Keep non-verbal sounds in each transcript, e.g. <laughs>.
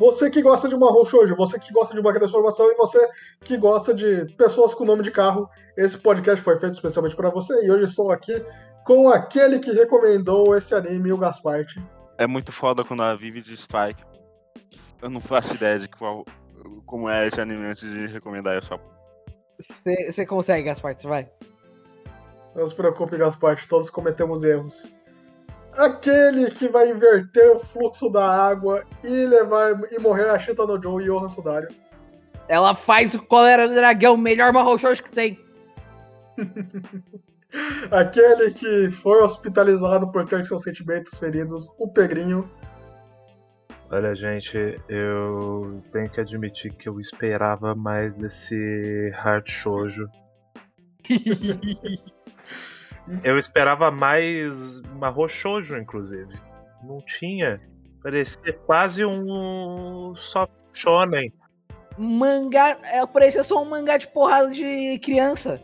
Você que gosta de uma shoujo, você que gosta de uma transformação e você que gosta de pessoas com nome de carro, esse podcast foi feito especialmente para você e hoje estou aqui com aquele que recomendou esse anime, o Gasparte. É muito foda quando a Vivid Strike. Eu não faço ideia de qual, como é esse anime antes de recomendar, eu só. Você consegue, Gasparte, vai. Não se preocupe, Gasparte, todos cometemos erros aquele que vai inverter o fluxo da água e levar e morrer a Chita no Joe e Johan Sudário. Ela faz o Colera do Dragão, o melhor Marro que tem. <laughs> aquele que foi hospitalizado por ter seus sentimentos feridos, o Pegrinho. Olha, gente, eu tenho que admitir que eu esperava mais desse hard shoujo. <laughs> Eu esperava mais Marro Shoujo, inclusive. Não tinha. Parecia quase um soft shonen. Mangá, é, parecia só um mangá de porrada de criança.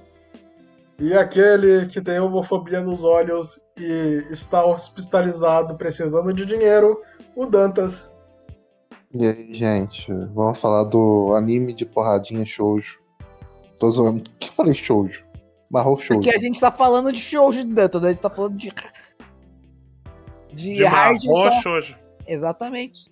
E aquele que tem homofobia nos olhos e está hospitalizado precisando de dinheiro, o Dantas. E aí, gente, vamos falar do anime de porradinha shoujo. Tô zoando. O que eu falei shoujo? Marrom Shoujo. Porque a gente tá falando de shoujo de Dantas, né? a gente tá falando de. De, de hard só... shoujo. Exatamente.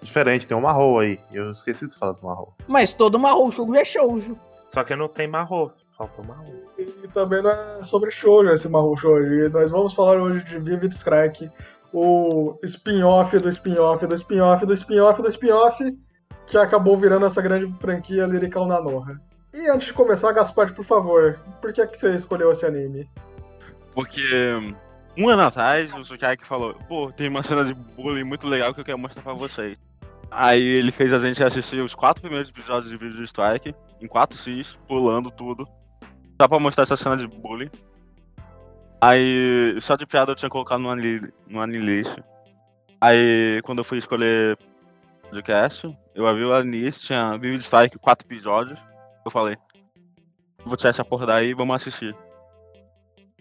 Diferente, tem um marrom aí. Eu esqueci de falar do marrom. Mas todo marrom shoujo é shoujo. Só que não tem marrom. Falta o marrom. E também não é sobre shoujo esse marrom shoujo. E nós vamos falar hoje de Vivid Strike, o spin-off do spin-off do spin-off do spin-off do spin-off, que acabou virando essa grande franquia Lyrical Nanoha. E antes de começar, Gaspar, por favor, por que, é que você escolheu esse anime? Porque um ano atrás, o Sukiyaki falou, pô, tem uma cena de bullying muito legal que eu quero mostrar pra vocês. Aí ele fez a gente assistir os quatro primeiros episódios de vídeo do Strike, em 4 Cs, pulando tudo. Só pra mostrar essa cena de bullying. Aí, só de piada eu tinha colocado no, anil. Aí, quando eu fui escolher podcast, eu abri o Anilist, tinha Vivid Strike, 4 episódios eu falei. Vou tirar essa porra daí e vamos assistir.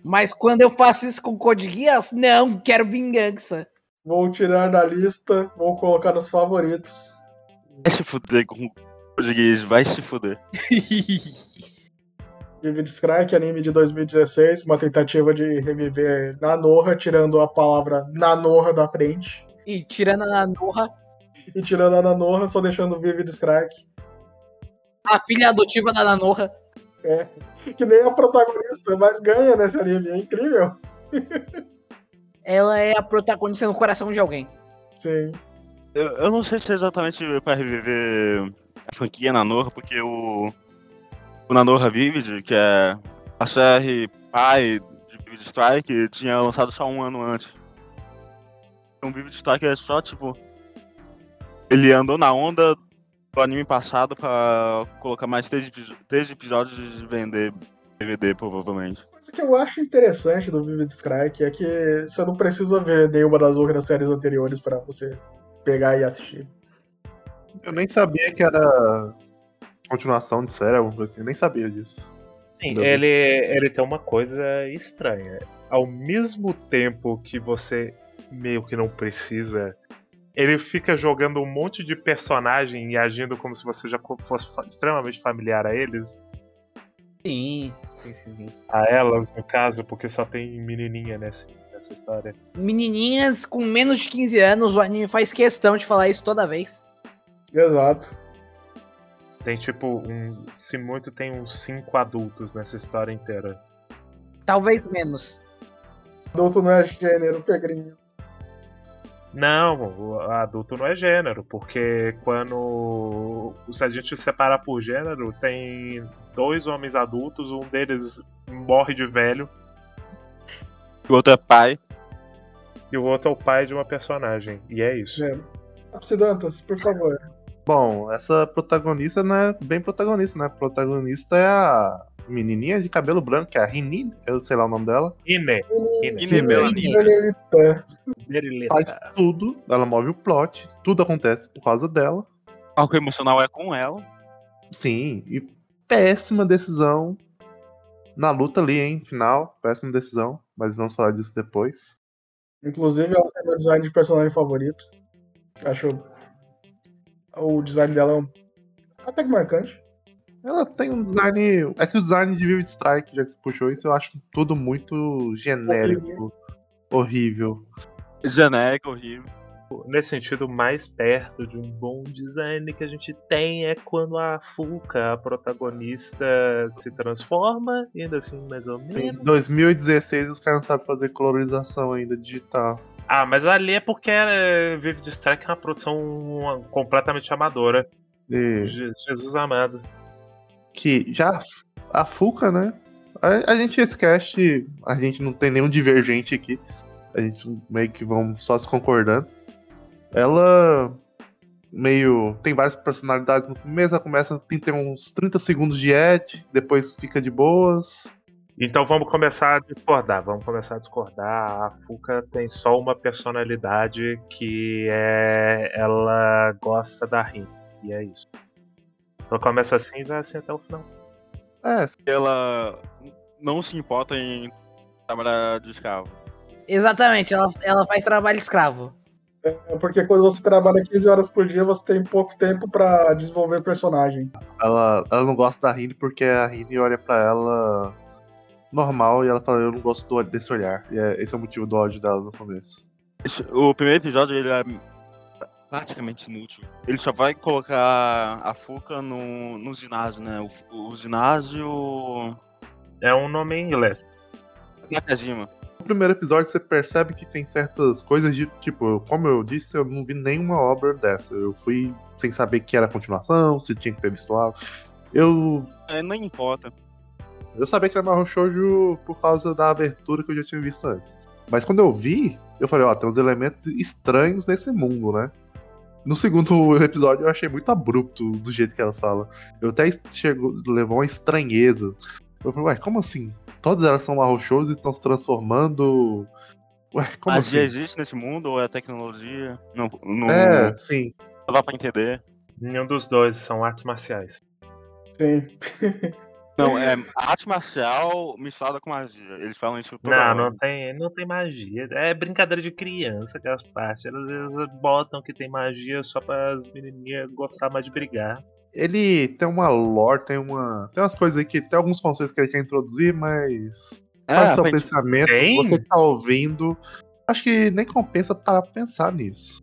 Mas quando eu faço isso com Code Geass, não, quero vingança. Vou tirar da lista, vou colocar nos favoritos. Vai se fuder com Code Geass, vai se fuder. <laughs> Vivid Strike, anime de 2016, uma tentativa de reviver Nanorra, tirando a palavra Nanorra da frente. E tirando a Nanorra. E tirando a Nanorra, só deixando Vivid Strike a filha adotiva da Nanorra. É, que nem a protagonista, mas ganha nesse anime, é incrível. Ela é a protagonista no coração de alguém. Sim. Eu, eu não sei se é exatamente para reviver a franquia Nanorra, porque o, o Nanorra Vivid, que é a série pai de Vivid Strike, tinha lançado só um ano antes. Então Vivid Strike é só, tipo, ele andou na onda o anime passado pra colocar mais três, três episódios e vender DVD, provavelmente. Coisa que eu acho interessante do Vivid Strike é que você não precisa ver nenhuma das outras séries anteriores para você pegar e assistir. Eu nem sabia que era continuação de série, alguma coisa assim. Eu nem sabia disso. Sim, ele, ele tem uma coisa estranha. Ao mesmo tempo que você meio que não precisa ele fica jogando um monte de personagem e agindo como se você já fosse extremamente familiar a eles. Sim, sim, sim. A elas, no caso, porque só tem menininha nessa, nessa história. Menininhas com menos de 15 anos, o anime faz questão de falar isso toda vez. Exato. Tem tipo, um, se muito, tem uns 5 adultos nessa história inteira. Talvez menos. Adulto não é gênero, pegrinho. Não, adulto não é gênero, porque quando se a gente separar por gênero, tem dois homens adultos, um deles morre de velho. O outro é pai. E o outro é o pai de uma personagem. E é isso. É. Absidantas, por favor. Bom, essa protagonista não é bem protagonista, né? A protagonista é a menininha de cabelo branco, que é a Rini, eu sei lá o nome dela. Ine. Ine. Faz tudo, ela move o plot, tudo acontece por causa dela. Algo emocional é com ela. Sim, e péssima decisão na luta ali, hein, final, péssima decisão, mas vamos falar disso depois. Inclusive, ela tem meu design de personagem favorito. Acho O design dela é um... até que marcante. Ela tem um design. É que o design de Vivid Strike, já que você puxou isso, eu acho tudo muito genérico, horrível. Genérico, horrível. Nesse sentido, mais perto de um bom design que a gente tem é quando a Fuka, a protagonista, se transforma, ainda assim, mais ou Em menos. 2016 os caras não sabem fazer colorização ainda digital. Ah, mas ali é porque é, Vivid Strike é uma produção completamente amadora. E Je- Jesus amado. que já a Fuca, né? A, a gente, esse cast, a gente não tem nenhum divergente aqui. A gente meio que vamos só se concordando. Ela meio. tem várias personalidades no começo, ela começa tem ter uns 30 segundos de Ed, depois fica de boas. Então vamos começar a discordar. Vamos começar a discordar. A Fuka tem só uma personalidade que é. Ela gosta da Rin. E é isso. Então começa assim e vai assim até o final. É, Ela não se importa em trabalhar de escravo. Exatamente, ela, ela faz trabalho escravo. É porque quando você trabalha 15 horas por dia, você tem pouco tempo pra desenvolver personagem. ela, ela não gosta da Rini porque a Rini olha pra ela normal e ela fala, eu não gosto desse olhar. E é- esse é o motivo do ódio dela no começo. O primeiro episódio ele é praticamente inútil. Ele só vai colocar a Fuca no, no ginásio, né? O, o ginásio. É um nome em inglês. Nakajima. Primeiro episódio você percebe que tem certas coisas de, tipo, como eu disse, eu não vi nenhuma obra dessa. Eu fui sem saber que era continuação, se tinha que ter visto algo. Eu, É, não importa. eu sabia que era Mahou Shoujo por causa da abertura que eu já tinha visto antes. Mas quando eu vi, eu falei, ó, tem uns elementos estranhos nesse mundo, né? No segundo <laughs> episódio eu achei muito abrupto do jeito que elas falam. Eu até chegou, levou uma estranheza. Eu falei, ué, como assim? Todas elas são Shows e estão se transformando. Ué, como Magia assim? existe nesse mundo ou é tecnologia? Não, não, É, sim. não dá pra entender. Nenhum dos dois são artes marciais. Sim. <laughs> Não, é arte marcial misturada com magia. Eles falam isso toda Não, hora. não tem, não tem magia. É brincadeira de criança aquelas partes. Elas, elas botam que tem magia só para as menininhas gostar mais de brigar. Ele tem uma lore, tem uma. Tem umas coisas aí que. Tem alguns conceitos que ele quer introduzir, mas. Faz É, seu pra gente- pensamento. Tem? Você que tá ouvindo. Acho que nem compensa parar pra pensar nisso.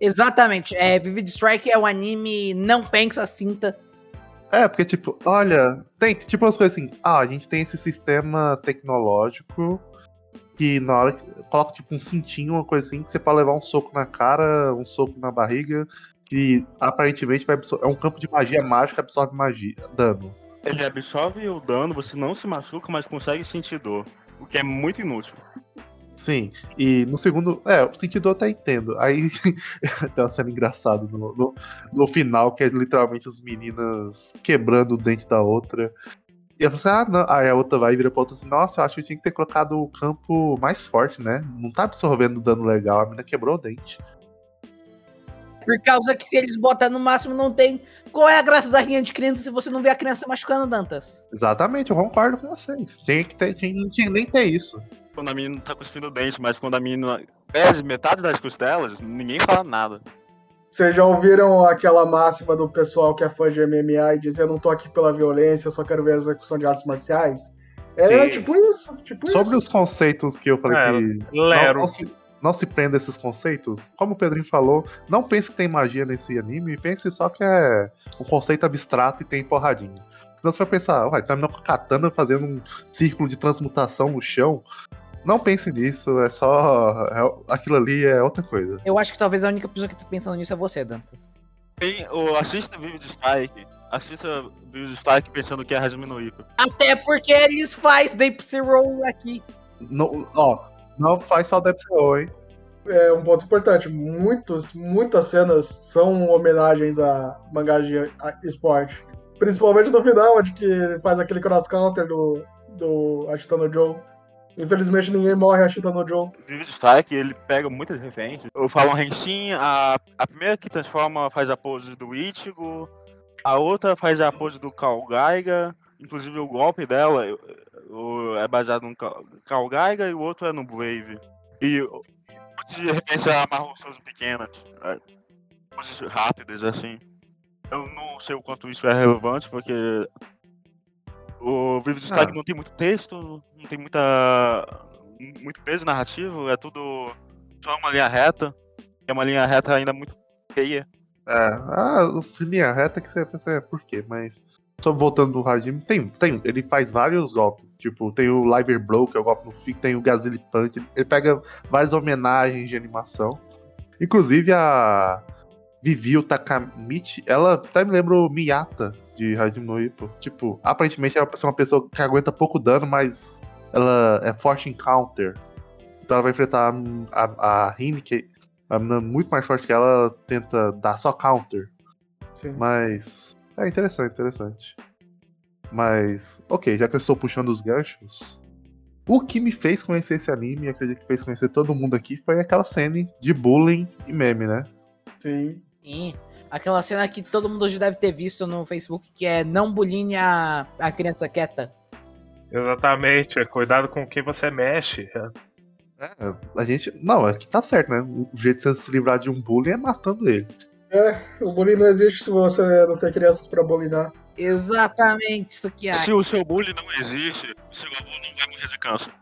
Exatamente, é, Vivid Strike é um anime não pensa, sinta. É, porque, tipo, olha, tem tipo umas coisas assim, ah, a gente tem esse sistema tecnológico que na hora que coloca tipo um cintinho, uma coisa assim, que você pode levar um soco na cara, um soco na barriga, que aparentemente vai absor- é um campo de magia mágica que absorve magia, dano. Ele absorve o dano, você não se machuca, mas consegue sentir dor. O que é muito inútil. Sim, e no segundo, é, o sentido eu até entendo. Aí <laughs> tem uma cena engraçada no, no, no final, que é literalmente as meninas quebrando o dente da outra. E ela fala assim, ah, não. Aí a outra vai e vira pra outra assim, nossa, eu acho que tinha que ter colocado o campo mais forte, né? Não tá absorvendo dano legal, a menina quebrou o dente. Por causa que se eles botam no máximo, não tem. Qual é a graça da rinha de criança se você não vê a criança machucando Dantas? Exatamente, eu concordo com vocês. Tinha que ter, não tinha nem ter isso. Quando a menina tá cuspindo o dente, mas quando a menina perde metade das costelas, ninguém fala nada. Vocês já ouviram aquela máxima do pessoal que é fã de MMA e diz eu não tô aqui pela violência, eu só quero ver a execução de artes marciais? É Sim. tipo isso, tipo Sobre isso. os conceitos que eu falei É, que. Não, Lero. não se, não se prenda a esses conceitos. Como o Pedrinho falou, não pense que tem magia nesse anime, pense só que é um conceito abstrato e tem porradinha. Senão você vai pensar, uai, tá com a katana fazendo um círculo de transmutação no chão. Não pense nisso, é só. é- aquilo ali é outra coisa. Eu acho que talvez a única pessoa que tá pensando nisso é você, Dantas. Tem, o, assista Vivid Strike. Assista Vivid Strike pensando que é Hajime no Ippo. Até porque eles faz Deep Roll aqui. Não, ó, não faz só DPCO, hein? É um ponto importante. Muitos, muitas cenas são homenagens a mangás de esporte. Principalmente no final, onde que faz aquele cross-counter do, do Ashita no Joe. Infelizmente ninguém morre Ashita no Joe. Vivid Strike, ele pega muitas referências. Eu falo um Henshin, a, a primeira que transforma faz a pose do Ichigo, a outra faz a pose do Cal Gaiga, inclusive o golpe dela eu- é baseado no Cal- Cal Gaiga e o outro é no Brave. E de referência a Marrom Souza pequena. é, coisas rápidas assim. Eu não sei o quanto isso é relevante, porque o Vivid Strike Ah. não tem muito texto, não tem muita muito peso narrativo, é tudo só uma linha reta. E é uma linha reta ainda muito feia. É, ah, linha reta que você pensa, é, por quê? Mas, só voltando do Hajime, tem, tem, ele faz vários golpes. Tipo, tem o Liber Blow, que é o golpe no Fic, tem o Gazelle Punch, ele pega várias homenagens de animação. Inclusive a Vivio Takamichi, ela até me lembra o Miyata de Hajime no Ippo. Tipo, aparentemente ela é uma pessoa que aguenta pouco dano, mas ela é forte em counter. Então ela vai enfrentar a, a, a Rin, que é muito mais forte que ela, ela tenta dar só counter. Sim. Mas. É interessante, interessante. Mas. Ok, já que eu estou puxando os ganchos. O que me fez conhecer esse anime, e acredito que fez conhecer todo mundo aqui, foi aquela cena de bullying e meme, né? Sim. Sim. Aquela cena que todo mundo já deve ter visto no Facebook, que é não buline a, a criança quieta. Exatamente, cuidado com quem você mexe. É, a gente. Não, é que tá certo, né? O jeito de você se livrar de um bullying é matando ele. É, o bullying não existe se você não ter crianças pra bulinar. Exatamente, isso que é. Se o seu bullying não existe, seu avô não vai morrer de câncer.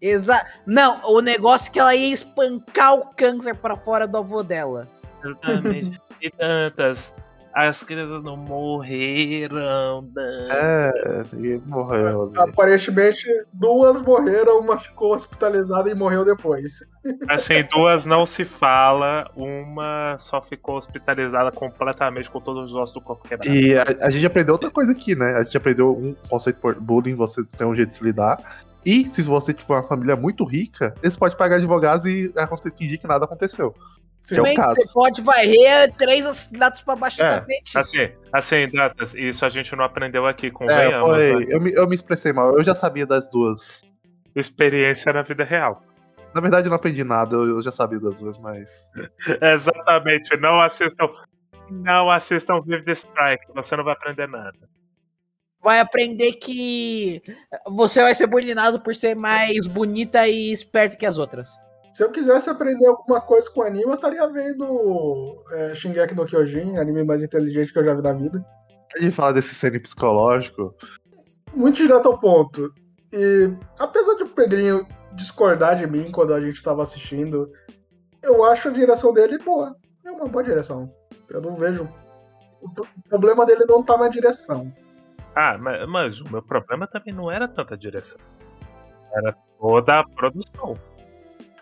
Exa não, o negócio é que ela ia espancar o câncer pra fora do avô dela. Exatamente. <laughs> e tantas. As crianças não morreram. Dan. É, morreu. ali. Aparentemente, duas morreram, uma ficou hospitalizada e morreu depois. Assim, duas não se fala, uma só ficou hospitalizada completamente com todos os ossos do corpo quebrados. E a, a gente aprendeu outra coisa aqui, né? A gente aprendeu um conceito por bullying, você tem um jeito de se lidar. E se você tiver uma família muito rica, você pode pagar advogados e fingir que nada aconteceu. Que é o Também caso. você pode varrer três assassinatos pra baixo do É, tapete. Assim, assim, Dantas, isso a gente não aprendeu aqui, É, convenhamos. foi. né? Eu me, eu me expressei mal, eu já sabia das duas. Experiência na vida real. Na verdade, eu não aprendi nada, eu, eu já sabia das duas, mas. <laughs> Exatamente, não assistam. Não assistam Vivid Strike, você não vai aprender nada. Vai aprender que você vai ser bulinado por ser mais bonita e esperta que as outras. Se eu quisesse aprender alguma coisa com anime, eu estaria vendo é, Shingeki no Kyojin, anime mais inteligente que eu já vi na vida. A gente fala desse cena psicológico. Muito direto ao ponto. E apesar de o Pedrinho discordar de mim quando a gente tava assistindo, eu acho a direção dele boa. É uma boa direção. Eu não vejo. O problema dele não tá na direção. Ah, mas, mas o meu problema também não era tanta direção. Era toda a produção.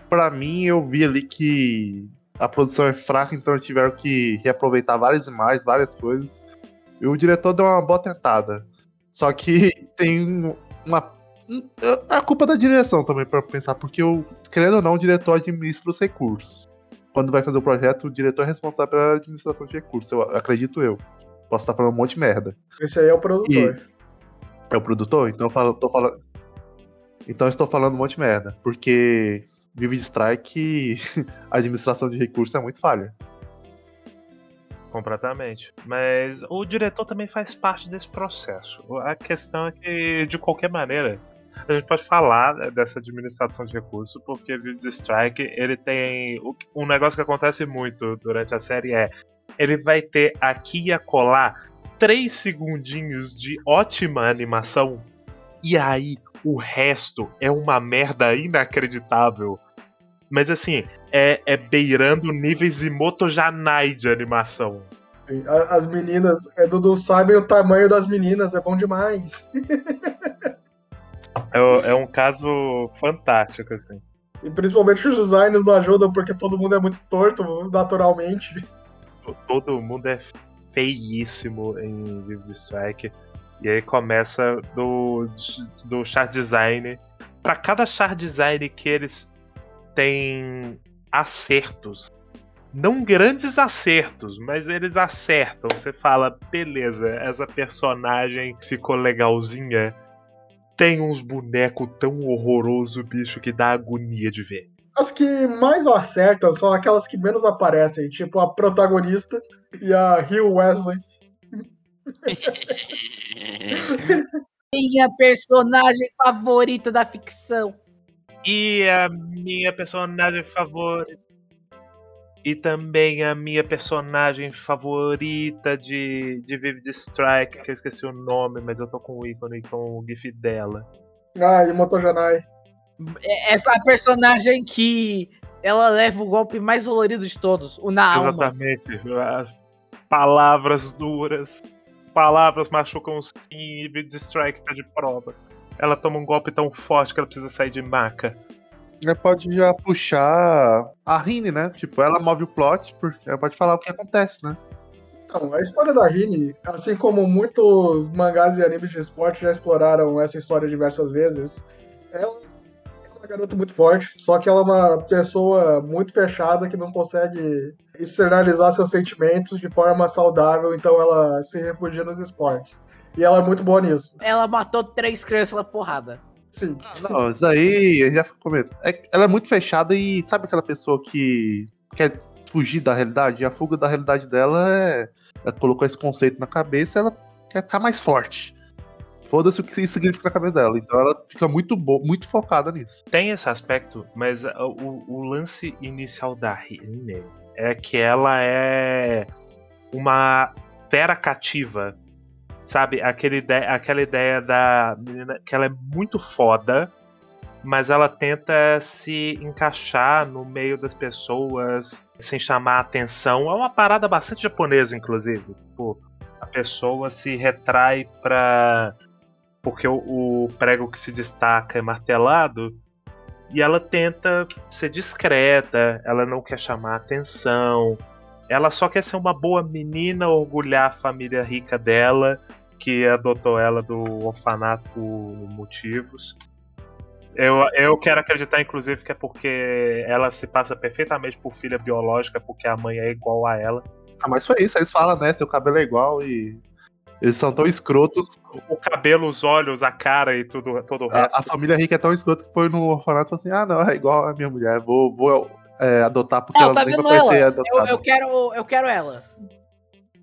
Pra mim, eu vi ali que a produção é fraca, então eles tiveram que reaproveitar várias imagens, várias coisas. E o diretor deu uma boa tentada. Só que <laughs> tem uma. É a culpa da direção também, pra pensar, porque, o, querendo ou não, o diretor administra os recursos. Quando vai fazer o projeto, o diretor é responsável pela administração de recursos, eu acredito eu. Posso estar falando um monte de merda. Esse aí é o produtor. É o produtor? Então eu falo, tô falando. Então estou falando um monte de merda. Porque Vivid Strike, <laughs> a administração de recursos é muito falha. Completamente. Mas o diretor também faz parte desse processo. A questão é que, de qualquer maneira, a gente pode falar dessa administração de recursos, porque Vivid Strike, ele tem. Um negócio que acontece muito durante a série é. Ele vai ter aqui e acolá três segundinhos de ótima animação. E aí, o resto é uma merda inacreditável. Mas assim, é, é beirando níveis Imoto Janai de animação. As meninas, é, Dudu sabem o tamanho das meninas, é bom demais. <laughs> É, é um caso fantástico, assim. E principalmente os designs não ajudam porque todo mundo é muito torto naturalmente. Todo mundo é feíssimo em Vivid Strike. E aí começa do, do chart design. Pra cada chart design que eles têm acertos. Não grandes acertos, mas eles acertam. Você fala, beleza, essa personagem ficou legalzinha. Tem uns bonecos tão horroroso, bicho, que dá agonia de ver. As que mais acertam são aquelas que menos aparecem, tipo a protagonista e a Hill Wesley. <laughs> Minha personagem favorita da ficção. E a minha personagem favorita. E também a minha personagem favorita de, de Vivid Strike, que eu esqueci o nome, mas eu tô com o ícone com o GIF dela. Ah, e Motojanai. É- Essa personagem que ela leva o golpe mais dolorido de todos, o na alma. Exatamente. Palavras duras. Palavras machucam sim e Strike tá de prova. Ela toma um golpe tão forte que ela precisa sair de maca. Ela pode já puxar a Rini, né? Tipo, ela move o plot, porque ela pode falar o que acontece, né? Então, a história da Rini, assim como muitos mangás e animes de esporte já exploraram essa história diversas vezes, ela é uma garota muito forte, só que ela é uma pessoa muito fechada que não consegue externalizar seus sentimentos de forma saudável, então ela se refugia nos esportes. E ela é muito boa nisso. Ela matou três crianças na porrada. Sim. Não, isso aí, a gente já comentou. É- ela é muito fechada e sabe aquela pessoa que quer fugir da realidade? E a fuga da realidade dela é. Ela colocou esse conceito na cabeça ela quer ficar mais forte. Foda-se o que isso significa na cabeça dela. Então ela fica muito, bo muito focada nisso. Tem esse aspecto, mas o, o lance inicial da Rini é que ela é uma fera cativa. Sabe? Aquela ideia, aquela ideia da menina que ela é muito foda, mas ela tenta se encaixar no meio das pessoas sem chamar atenção. É uma parada bastante japonesa, inclusive. Tipo, a pessoa se retrai pra. Porque o, o prego que se destaca é martelado. E ela tenta ser discreta, ela não quer chamar atenção. Ela só quer ser uma boa menina, orgulhar a família rica dela, que adotou ela do orfanato motivos. Eu, eu quero acreditar, inclusive, que é porque ela se passa perfeitamente por filha biológica, porque a mãe é igual a ela. Ah, mas foi isso. Eles falam, né? Seu cabelo é igual e. Eles são tão escrotos. O cabelo, os olhos, a cara e tudo, todo o resto. A, a família rica é tão escrota que foi no orfanato e falou assim: ah, não, é igual a minha mulher. Vou, vou é, adotar porque Não, ela tá nem vendo vai ser ela? Eu, eu quero, eu quero ela.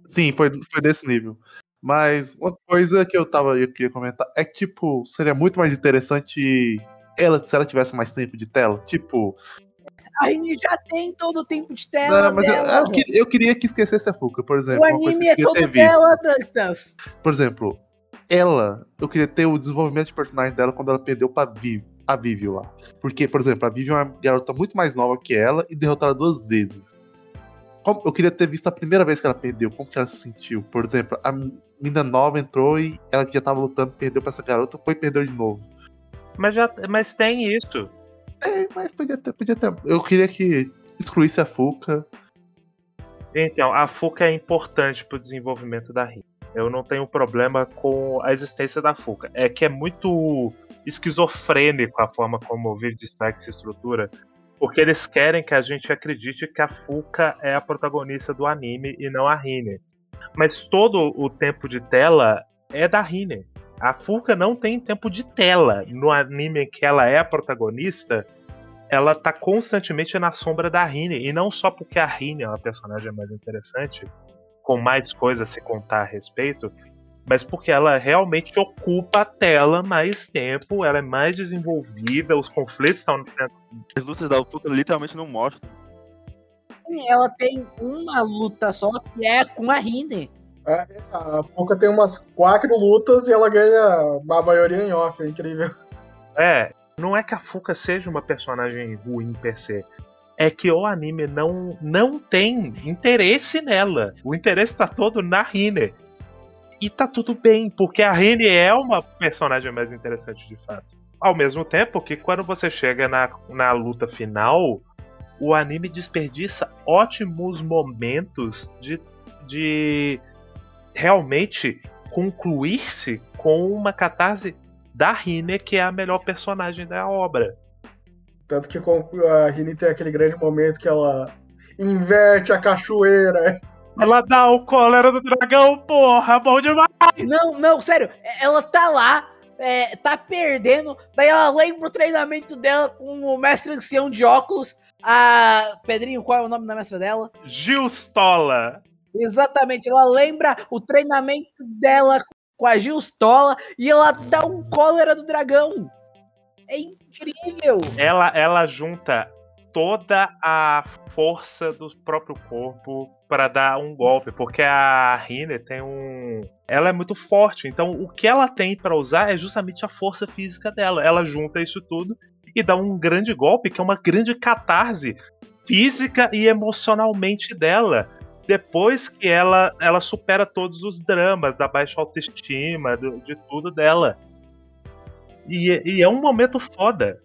Sim, foi, foi desse nível. Mas uma coisa que eu tava eu queria comentar é que, tipo, seria muito mais interessante ela se ela tivesse mais tempo de tela. Tipo, A Rini já tem todo o tempo de tela não, mas eu, dela. eu que- eu queria que esquecesse a Fuca, por exemplo. o anime que é eu todo dela, Dantas. Por exemplo, ela, eu queria ter o desenvolvimento de personagem dela quando ela perdeu pra Viv, a Vivi lá. Porque, por exemplo, a Vivi é uma garota muito mais nova que ela e derrotou ela duas vezes. Como- eu queria ter visto a primeira vez que ela perdeu, como que ela se sentiu. Por exemplo, a menina nova entrou e ela que já tava lutando, perdeu pra essa garota, foi e perdeu de novo. Mas, já, mas tem isso. É, mas podia ter, podia ter. Eu queria que excluísse a Fuca. Então, a Fuca é importante pro desenvolvimento da Rin. Eu não tenho problema com a existência da Fuca. É que é muito esquizofrênico a forma como o Vivid Strike se estrutura. Porque eles querem que a gente acredite que a Fuca é a protagonista do anime e não a Rine. Mas todo o tempo de tela é da Rine. A Fuca não tem tempo de tela. No anime em que ela é a protagonista, ela tá constantemente na sombra da Rine. E não só porque a Rine é uma personagem mais interessante, com mais coisas a se contar a respeito, mas porque ela realmente ocupa a tela mais tempo, ela é mais desenvolvida, os conflitos estão. As lutas da Fuka literalmente não mostram. Ela tem uma luta só, que é com a Rini. É, A Fuca tem umas quatro lutas e ela ganha a maioria em off, é incrível. É, não é que a Fuka seja uma personagem ruim per se. É que o anime não, não tem interesse nela. O interesse tá todo na Rine. E tá tudo bem, porque a Rine é uma personagem mais interessante de fato. Ao mesmo tempo que quando você chega na, na luta final, o anime desperdiça ótimos momentos de, de realmente concluir-se com uma catarse da Rine, que é a melhor personagem da obra. Tanto que com- a Rini tem aquele grande momento que ela inverte a cachoeira. Ela dá o cólera do dragão, porra, bom demais! Não, não, sério. Ela tá lá, é, tá perdendo. Daí ela lembra o treinamento dela com o mestre ancião de óculos. A. Pedrinho, qual é o nome da mestra dela? Gilstola! Exatamente, ela lembra o treinamento dela com a Gilstola e ela dá um cólera do dragão. É incrível. Ela, ela junta toda a força do próprio corpo para dar um golpe, porque a Rine tem um, ela é muito forte, então o que ela tem para usar é justamente a força física dela. Ela junta isso tudo e dá um grande golpe, que é uma grande catarse física e emocionalmente dela. Depois que ela, ela supera todos os dramas da baixa autoestima, do, de tudo dela. E, e é um momento foda.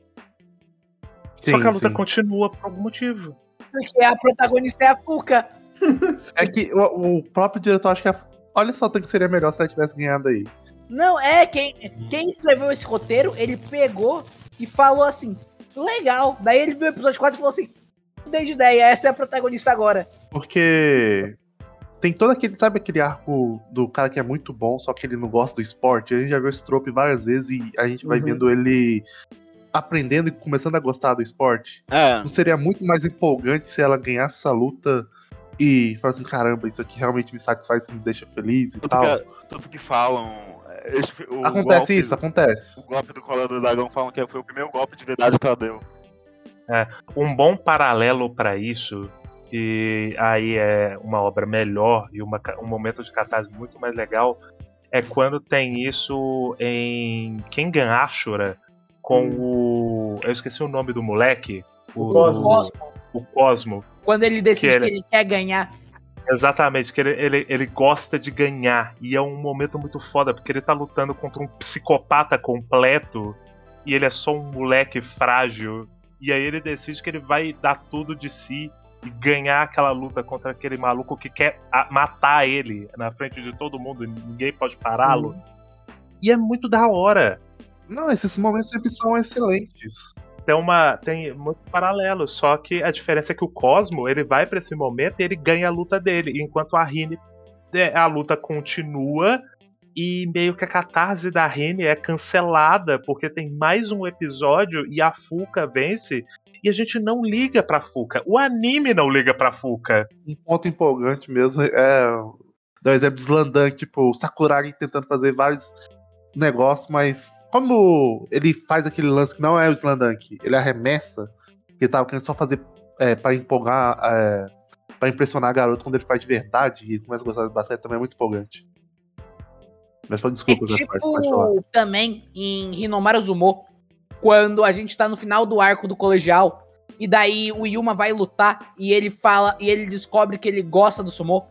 Só que a luta sim. continua por algum motivo. Porque a protagonista é a Fuca. <laughs> É que o, o próprio diretor acho que. a- Olha só o tanto que seria melhor se ela tivesse ganhado aí. Não, é, quem, quem escreveu esse roteiro, ele pegou e falou assim, legal. Daí ele viu o episódio 4 e falou assim, mudei de ideia, essa é a protagonista agora. Porque tem todo aquele, sabe aquele arco do cara que é muito bom, só que ele não gosta do esporte? A gente já viu esse trope várias vezes e a gente vai Uhum. vendo ele aprendendo e começando a gostar do esporte. É, Não seria muito mais empolgante se ela ganhasse essa luta e falasse assim, caramba, isso aqui realmente me satisfaz, me deixa feliz e tanto tal. que, tanto que falam. é, esse- o Acontece golpe- isso, acontece. O golpe do Cola do Dragão falam que foi o primeiro golpe de verdade que ela deu. Um bom paralelo para isso, e aí é uma obra melhor e uma um momento de catarse muito mais legal, é quando tem isso em Kengan Ashura com o. Eu esqueci o nome do moleque. O Cosmo. Cosmo, O Cosmo. quando ele decide Que que ele- ele quer ganhar. Exatamente, que ele, ele, ele gosta de ganhar. E é um momento muito foda, porque ele tá lutando contra um psicopata completo e ele é só um moleque frágil. E aí ele decide que ele vai dar tudo de si e ganhar aquela luta contra aquele maluco que quer matar ele na frente de todo mundo, e ninguém pode pará-lo. E é muito da hora. Não, esses momentos sempre são excelentes. Tem uma tem muito paralelo, só que a diferença é que o Cosmo, ele vai pra esse momento e ele ganha a luta dele, enquanto a Rine é, a luta continua e meio que a catarse da Rene é cancelada porque tem mais um episódio e a Fuca vence e a gente não liga pra Fuca. O anime não liga pra Fuca. Um ponto empolgante mesmo é. Dá um exemplo de Slandan, tipo, o Sakuragi tentando fazer vários negócios, mas como ele faz aquele lance que não é o Slandank, ele arremessa, ele tava querendo só fazer é, para empolgar, é, para impressionar a garota quando ele faz de verdade e começa a gostar de basquete também é muito empolgante. Mas pode É desculpa, Gaspar, pode falar. tipo também em Hinomaru Zumo, quando a gente tá no final do arco do colegial, e daí o Yuma vai lutar e ele fala, e ele descobre que ele gosta do sumo.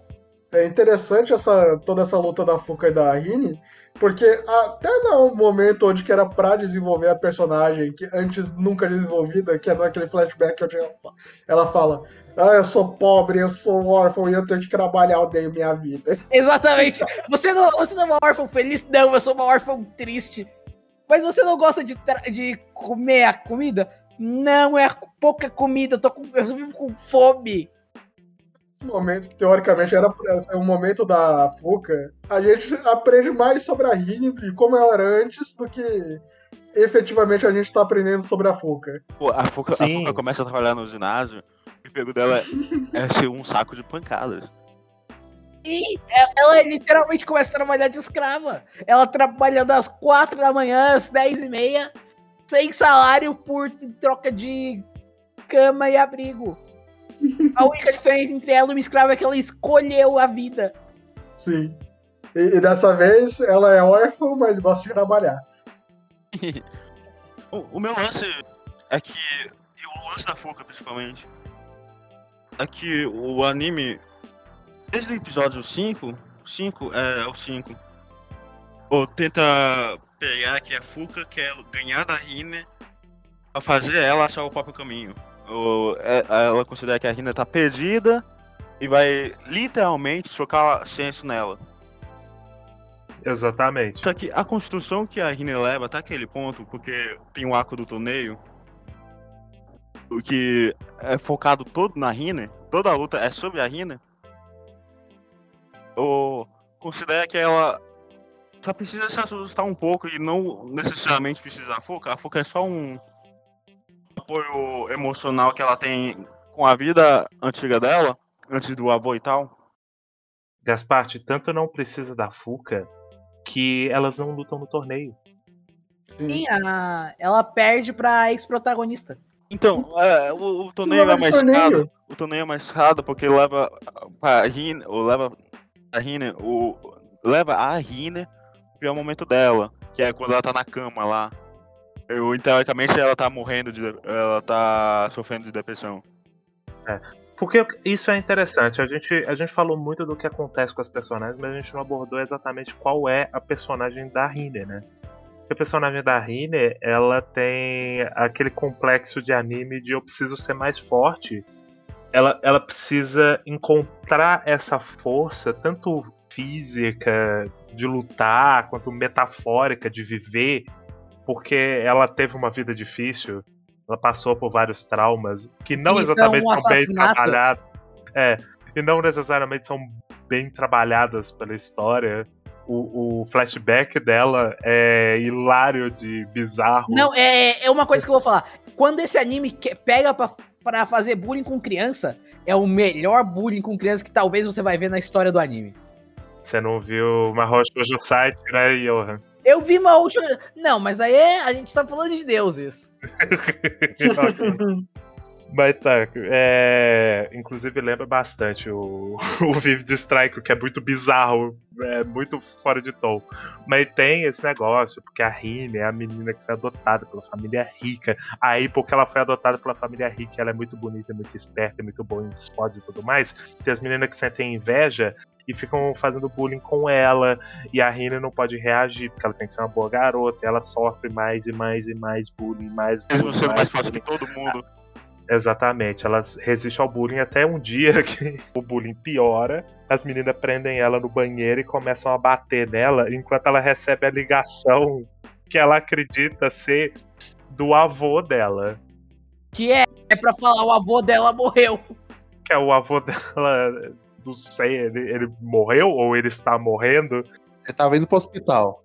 É interessante essa, toda essa luta da Fuka e da Rini, porque até no momento onde que era pra desenvolver a personagem, que antes nunca desenvolvida, que é naquele flashback onde ela fa- ela fala ah, eu sou pobre, eu sou órfão e eu tenho que trabalhar, odeio minha vida. <laughs> Exatamente. Você não, você não é uma órfã feliz? Não, eu sou uma órfã triste. Mas você não gosta de, de comer a comida? Não, é pouca comida, eu tô com, eu vivo com fome. Momento que teoricamente era pra ser o momento da Fuka, a gente aprende mais sobre a Rini e como ela era antes do que efetivamente a gente tá aprendendo sobre a Fuka. Pô, a Fuca, a. Fuca começa a trabalhar no ginásio, o emprego dela é, é ser um saco de pancadas. E ela, literalmente começa a trabalhar de escrava. Ela trabalha das 4 da manhã às 10 e meia, sem salário por troca de cama e abrigo. A única diferença entre ela e uma escrava é que ela escolheu a vida. Sim. E, e dessa vez ela é órfã, mas gosta de trabalhar. <laughs> o, o meu lance é que. E o lance da Fuca, principalmente. É que o anime. Desde o episódio 5. 5 é, é o 5. Ou tenta pegar que a Fuca quer ganhar da Rine pra fazer ela achar o próprio caminho. É- ela considera que a Rina tá perdida e vai literalmente trocar senso nela. Exatamente. Só que a construção que a Rina leva até aquele ponto, porque tem o arco do torneio, o que é focado todo na Rina, toda a luta é sobre a Rina, ou considera que ela só precisa se assustar um pouco e não necessariamente precisa da Foca. A Foca é só um apoio emocional que ela tem com a vida antiga dela, antes do avô e tal. Gasparte tanto não precisa da Fuca que elas não lutam no torneio. Sim, a- ela perde pra ex-protagonista. Então, é, o, o torneio é mais caro. O torneio é mais caro porque leva pra Rine, ou leva a Rine, o leva a Rine pro pior momento dela, que é quando ela tá na cama lá. Eu, teoricamente ela tá morrendo de ela tá sofrendo de depressão. Porque isso é interessante. A gente, a gente falou muito do que acontece com as personagens, mas a gente não abordou exatamente qual é a personagem da Rine, né? Porque a personagem da Rine, ela tem aquele complexo de anime de eu preciso ser mais forte. Ela, ela precisa encontrar essa força, tanto física, de lutar, quanto metafórica, de viver, porque ela teve uma vida difícil. Ela passou por vários traumas que não Sim, é exatamente um são bem trabalhados. É, e não necessariamente são bem trabalhadas pela história. O, o flashback dela é hilário de bizarro. Não, é, é uma coisa que eu vou falar. Quando esse anime que- pega pra, pra fazer bullying com criança, é o melhor bullying com criança que talvez você vai ver na história do anime. Você não viu Mahou Shoujo Site, né, Johan? Eu vi uma última. Não, mas aí é- a gente tá falando de deuses. <laughs> Mas tá, é, inclusive lembra bastante o, <laughs> o Vivid Strike, que é muito bizarro, é muito fora de tom. Mas tem esse negócio, porque a Rine é a menina que foi adotada pela família rica. Aí, porque ela foi adotada pela família rica, ela é muito bonita, muito esperta, muito boa em esportes e tudo mais. Tem as meninas que sentem inveja e ficam fazendo bullying com ela. E a Rine não pode reagir, porque ela tem que ser uma boa garota. E ela sofre mais e mais e mais bullying, mais bullying. Mesmo sendo mais forte bullying. que todo mundo. Exatamente, ela resiste ao bullying até um dia <laughs> que o bullying piora. As meninas prendem ela no banheiro e começam a bater nela enquanto ela recebe a ligação que ela acredita ser do avô dela. Que é, é pra falar, o avô dela morreu. Que é o avô dela, não sei, ele, ele morreu ou ele está morrendo. Ele tava indo pro hospital.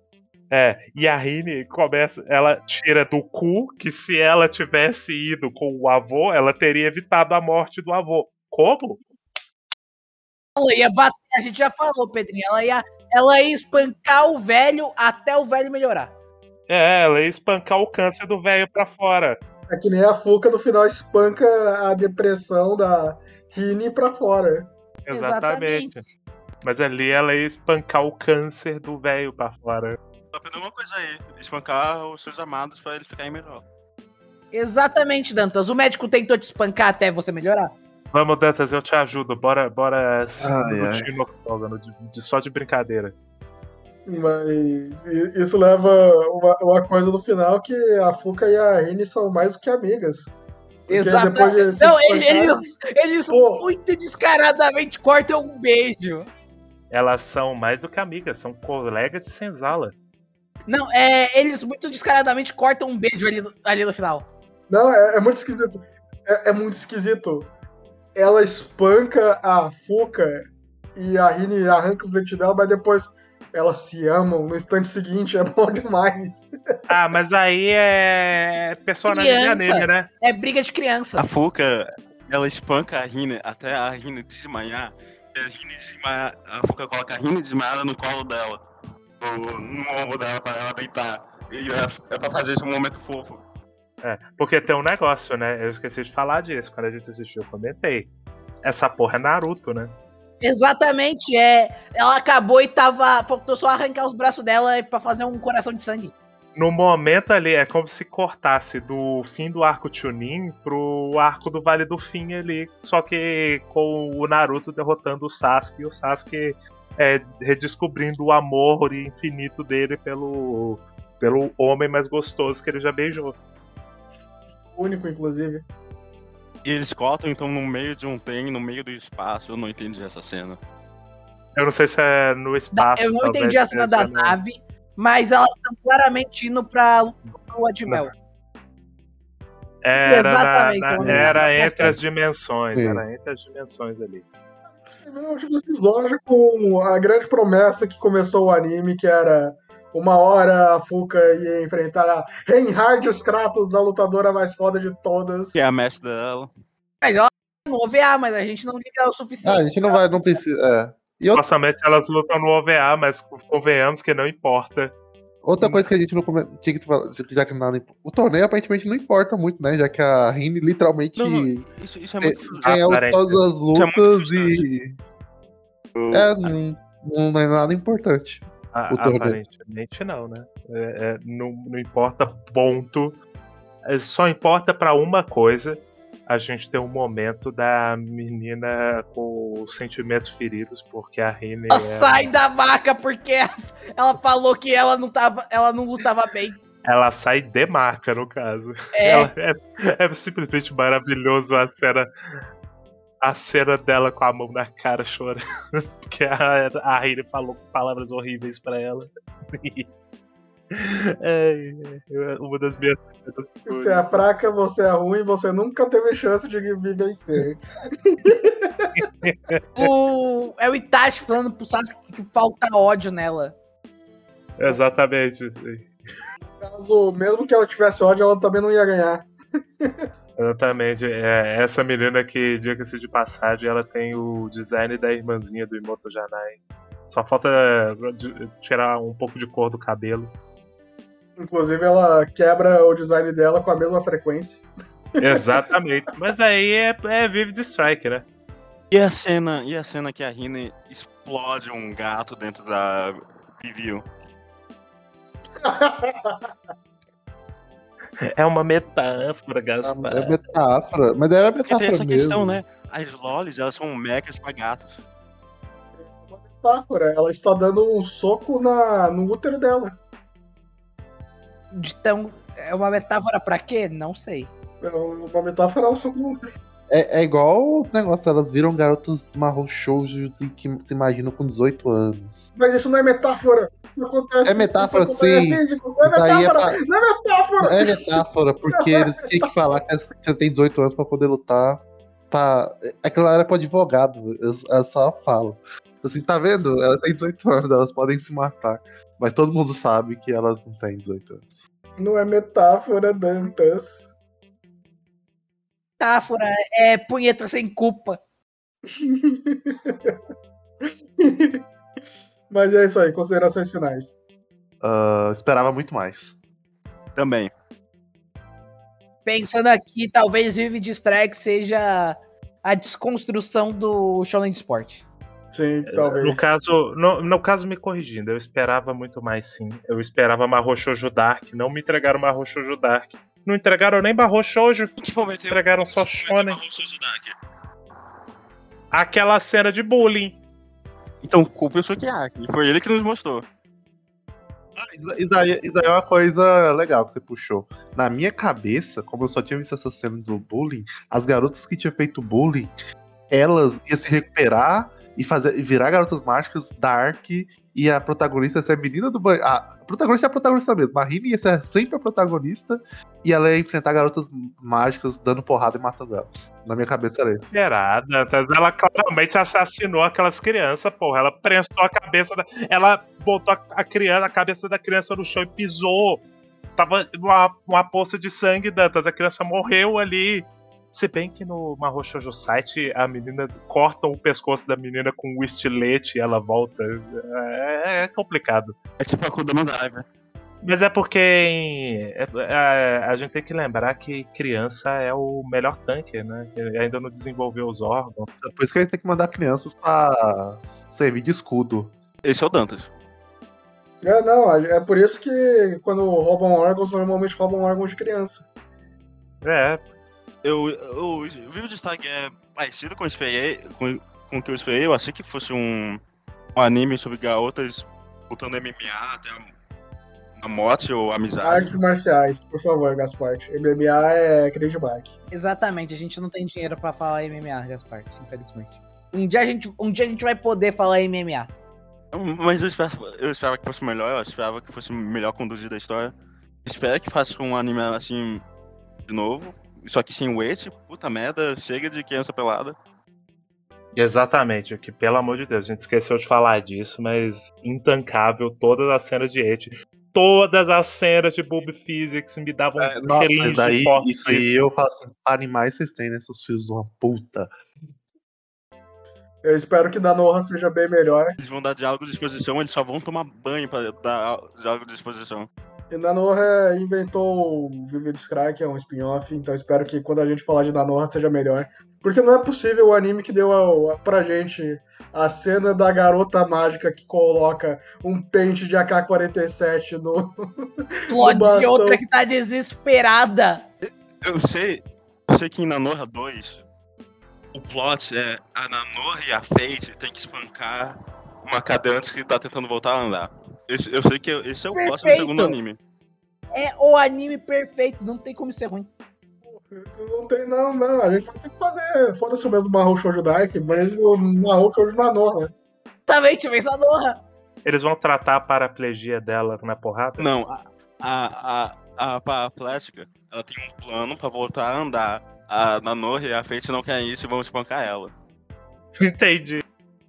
É, e a Rini começa, ela tira do cu que se ela tivesse ido com o avô, ela teria evitado a morte do avô. Como? Ela ia bater, a gente já falou, Pedrinho. Ela ia, ela ia espancar o velho até o velho melhorar. É, ela ia espancar o câncer do velho pra fora. É que nem a Fuca no final espanca a depressão da Rini pra fora. Exatamente. Mas ali ela ia espancar o câncer do velho pra fora. Só aprendeu uma coisa aí, espancar os seus amados pra eles ficarem melhor. Exatamente, Dantas. O médico tentou te espancar até você melhorar? Vamos, Dantas, eu te ajudo. Bora, bora Ai, no octógono, de, de- só de brincadeira. Mas isso leva uma, uma coisa no final que a Fuca e a Rini são mais do que amigas. Exatamente. Não, eles, eles Pô. muito descaradamente cortam um beijo. Elas são mais do que amigas, são colegas de senzala. Não, é, eles muito descaradamente cortam um beijo ali, no- ali no final. Não, é, é muito esquisito. É, é muito esquisito. Ela espanca a Fuca e a Rini arranca os dentes dela, mas depois elas se amam no instante seguinte. É <laughs> bom demais. Ah, mas aí é personagem Criança. de anime, né? É briga de criança. A Fuca, ela espanca a Rina até a Rina desmaiar. E a Rina desmaiar, a Fuca coloca a Rina desmaiada no colo dela. Ou no ombro dela pra ela deitar. E é, é pra fazer esse um momento fofo. É, porque tem um negócio, né? Eu esqueci de falar disso. Quando a gente assistiu, eu comentei. Essa porra é Naruto, né? Exatamente, é. Ela acabou e tava. Faltou só arrancar os braços dela pra fazer um coração de sangue. No momento ali, é como se cortasse do fim do arco Chunin pro arco do Vale do Fim ali. Só que com o Naruto derrotando o Sasuke e o Sasuke é, redescobrindo o amor infinito dele pelo, pelo homem mais gostoso que ele já beijou. Único, inclusive. E eles cortam então no meio de um trem, no meio do espaço. Eu não entendi essa cena. Eu não sei se é no espaço. eu não talvez entendi a cena da nave, mas elas estão claramente indo pra lua de mel. Era, Exatamente, na- na- era entre as dimensões. Sim. Era entre as dimensões ali. O último episódio com a grande promessa que começou o anime, que era uma hora a Fuca ia enfrentar a Reinhard Kratos, a lutadora mais foda de todas. Que é a mestre dela. Mas ela tá no OVA, mas a gente não liga o Ah, suficiente. a gente não vai, não precisa. É. E outra, Supostamente elas lutam no OVA, mas convenhamos que não importa. Outra coisa que a gente não tinha que falar, já que nada. O torneio aparentemente não importa muito, né? Já que a Rini literalmente Não, não, isso, isso é muito. ganhou aparente. todas as é lutas e. Eu- É, não, não é nada importante. A- aparentemente não, né? É- é, não, não importa ponto. É, Só importa pra uma coisa. A gente ter um momento da menina com os sentimentos feridos, porque a Rini. Ela é- sai da maca porque ela falou que ela não, tava, ela não lutava bem. Ela sai de marca, no caso. É, Ela- é, é simplesmente maravilhoso a cena. A cena dela com a mão na cara chorando. <laughs> Porque a, a Rini falou palavras horríveis pra ela. <laughs> É, é uma das minhas Você é fraca, você é ruim, você nunca teve chance de me vencer. <laughs> o, é o Itachi falando pro Sasuke que falta ódio nela. Exatamente. sim. Caso, mesmo que ela tivesse ódio, ela também não ia ganhar. Exatamente. É, essa menina que, diga-se de passagem, ela tem o design da irmãzinha do Imoto Janai. Só falta de- tirar um pouco de cor do cabelo. Inclusive, ela quebra o design dela com a mesma frequência. Exatamente. <laughs> Mas aí é, é Vivid Strike, né? E a cena, e a cena que a Rina explode um gato dentro da review. <laughs> É uma metáfora, Gaspar. É metáfora. Mas era Porque tem metáfora essa mesmo. questão, né? As lolis, elas são mechas pra gatos. Uma metáfora. Ela está dando um soco na, no útero dela. Então, é uma metáfora pra quê? Não sei. É Uma metáfora é um soco no útero. É, é igual o negócio, elas viram garotos e que se imaginam com 18 anos. Mas isso não é metáfora. Isso acontece. É metáfora, isso sim. É físico. Não é é metáfora. pra- Não é metáfora. É metáfora, porque <laughs> eles têm que falar que você tem 18 anos pra poder lutar. Pra... Aquela era pro advogado, eu, eu só falo. Assim, tá vendo? Elas têm 18 anos, elas podem se matar. Mas todo mundo sabe que elas não têm 18 anos. Não é metáfora, Dantas. Metáfora é punheta sem culpa. <laughs> Mas é isso aí, considerações finais. Ah, esperava muito mais. Também. Pensando aqui, talvez Vivid Strike seja a desconstrução do Shonen Sport. Sim, talvez. No caso, no, no caso, me corrigindo, eu esperava muito mais sim. Eu esperava Mahou Shoujo Dark, não me entregaram Mahou Shoujo Dark. Não entregaram nem Mahou Shoujo, entregaram só Shonen. Aquela cena de bullying. Então, culpa o Sukiyaki. Foi ele que nos mostrou. Ah, Isso daí, isso daí é uma coisa legal que você puxou. Na minha cabeça, como eu só tinha visto essa cena do bullying, as garotas que tinham feito bullying, elas iam se recuperar e fazer, e virar garotas mágicas, Dark, e a protagonista ser a menina do banho. A protagonista é a protagonista mesmo. A Rini ia ser sempre a protagonista e ela ia enfrentar garotas mágicas dando porrada e matando elas. Na minha cabeça era isso. Será, Dantas? Ela claramente assassinou aquelas crianças, porra. Ela prensou a cabeça da. Ela botou a criança, a cabeça da criança no chão e pisou. Tava uma, uma poça de sangue, Dantas. A criança morreu ali. Se bem que no Mahou Shoujo Site a menina cortam o pescoço da menina com um estilete e ela volta. É, é complicado. É tipo a Kudama Driver. Mas é porque em- é- é- a gente tem que lembrar que criança é o melhor tanque, né? Que ainda não desenvolveu os órgãos. É Por isso que a gente tem que mandar crianças pra servir de escudo. Esse é o Dantas. É, não, é por isso que quando roubam órgãos, normalmente roubam órgãos de criança. É, Eu, eu, o Vivo de Strike é parecido com o esperei, com, com o que eu esperei. Eu achei que fosse um, um anime sobre garotas lutando MMA, até a, a morte ou a amizade. Artes marciais, por favor, Gaspart. MMA é Crazy Black. Exatamente, a gente não tem dinheiro pra falar MMA, Gaspar, infelizmente. Um dia, a gente, um dia a gente vai poder falar MMA. Mas eu esperava, eu esperava que fosse melhor, eu esperava que fosse melhor conduzida a história. Espero que faça um anime assim de novo. Só que sem weight, puta merda, chega de criança pelada. exatamente. Que pelo amor de Deus, a gente esqueceu de falar disso, mas intancável todas as cenas de et. Todas as cenas de Boob Physics me davam É, um nossa, daí, isso aí eu falo assim, animais vocês têm, né, seus filhos de uma puta. Eu espero que Nanoha seja bem melhor. Eles vão dar diálogo de exposição, eles só vão tomar banho pra dar diálogo de exposição. E Nanoha inventou o Vivid Cry, que é um spin-off, então espero que quando a gente falar de Nanoha seja melhor. Porque não é possível o anime que deu a, a, pra gente a cena da garota mágica que coloca um pente de AK-47 no. <laughs> Plot bastão. de outra que tá desesperada. Eu sei, eu sei que em Nanoha 2, o plot é a Nanoha e a Fate tem que espancar uma cadeirante que tá tentando voltar a andar. Esse- eu sei que esse é o Perfeito. segundo anime. É o anime perfeito, não tem como ser ruim. Não tem, não, não. A gente vai ter que fazer. Foda-se o mesmo Mahou Shoujo Daiki, mas o Mahou Shoujo Nanoha. Também tive essa Nanoha. Eles vão tratar a paraplegia dela na porrada? Não, a, a, a, a paraplética, ela tem um plano pra voltar a andar. A Nanoha e a Fate não querem isso e vão espancar ela. <laughs> Entendi.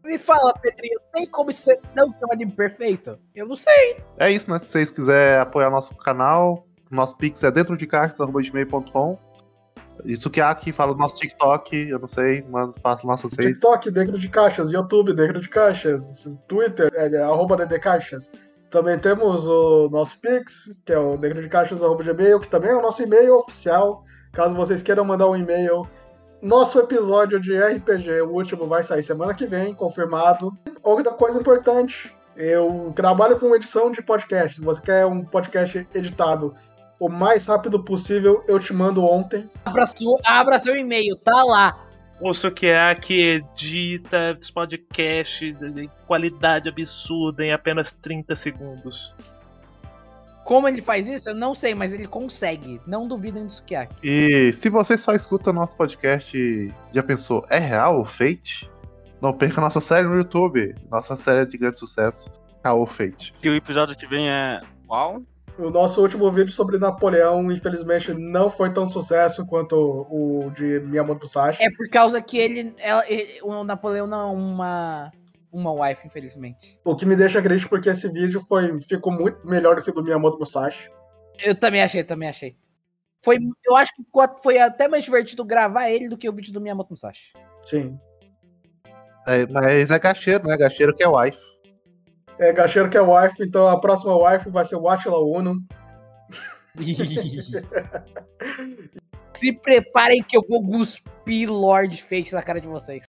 Me fala, Pedrinho, tem como ser, não ser um anime perfeito? Eu não sei. É isso, né? Se vocês quiserem apoiar nosso canal, nosso pix é dentro de caixas.gmail.com. Isso que aqui fala do nosso TikTok, eu não sei, mano, faço nossa vocês. TikTok, dentro de caixas. YouTube, dentro de caixas. Twitter, é, é, arroba ddcaixas. Também temos o nosso Pix, que é o dentro de caixas, arroba gmail, que também é o nosso e-mail oficial. Caso vocês queiram mandar um e-mail. Nosso episódio de RPG, o último, vai sair semana que vem, confirmado. Outra coisa importante, eu trabalho com edição de podcast. Se você quer um podcast editado o mais rápido possível, eu te mando ontem. Abra, sua, abra seu e-mail, tá lá. O Sukiaki edita os podcasts de qualidade absurda em apenas 30 segundos. Como ele faz isso, eu não sei, mas ele consegue. Não duvidem do Sukiyaki. E se você só escuta nosso podcast e já pensou, é real o Fate? Não perca nossa série no YouTube, nossa série de grande sucesso, Real Fate. E o episódio que vem é qual? O nosso último vídeo sobre Napoleão, infelizmente, não foi tão sucesso quanto o de Miyamoto Musashi. É por causa que ele, ele- o Napoleão não é uma, uma wife, infelizmente. O que me deixa triste porque esse vídeo foi, ficou muito melhor do que o do Miyamoto Musashi. Eu também achei, também achei. Foi, eu acho que ficou- foi até mais divertido gravar ele do que o vídeo do Miyamoto Musashi. Sim. É, mas é gacheiro, né? Gacheiro que é wife. É, Gacheiro que é wife, então a próxima wife vai ser o Atila Uno. <laughs> Se preparem que eu vou cuspir Lord Fate na cara de vocês.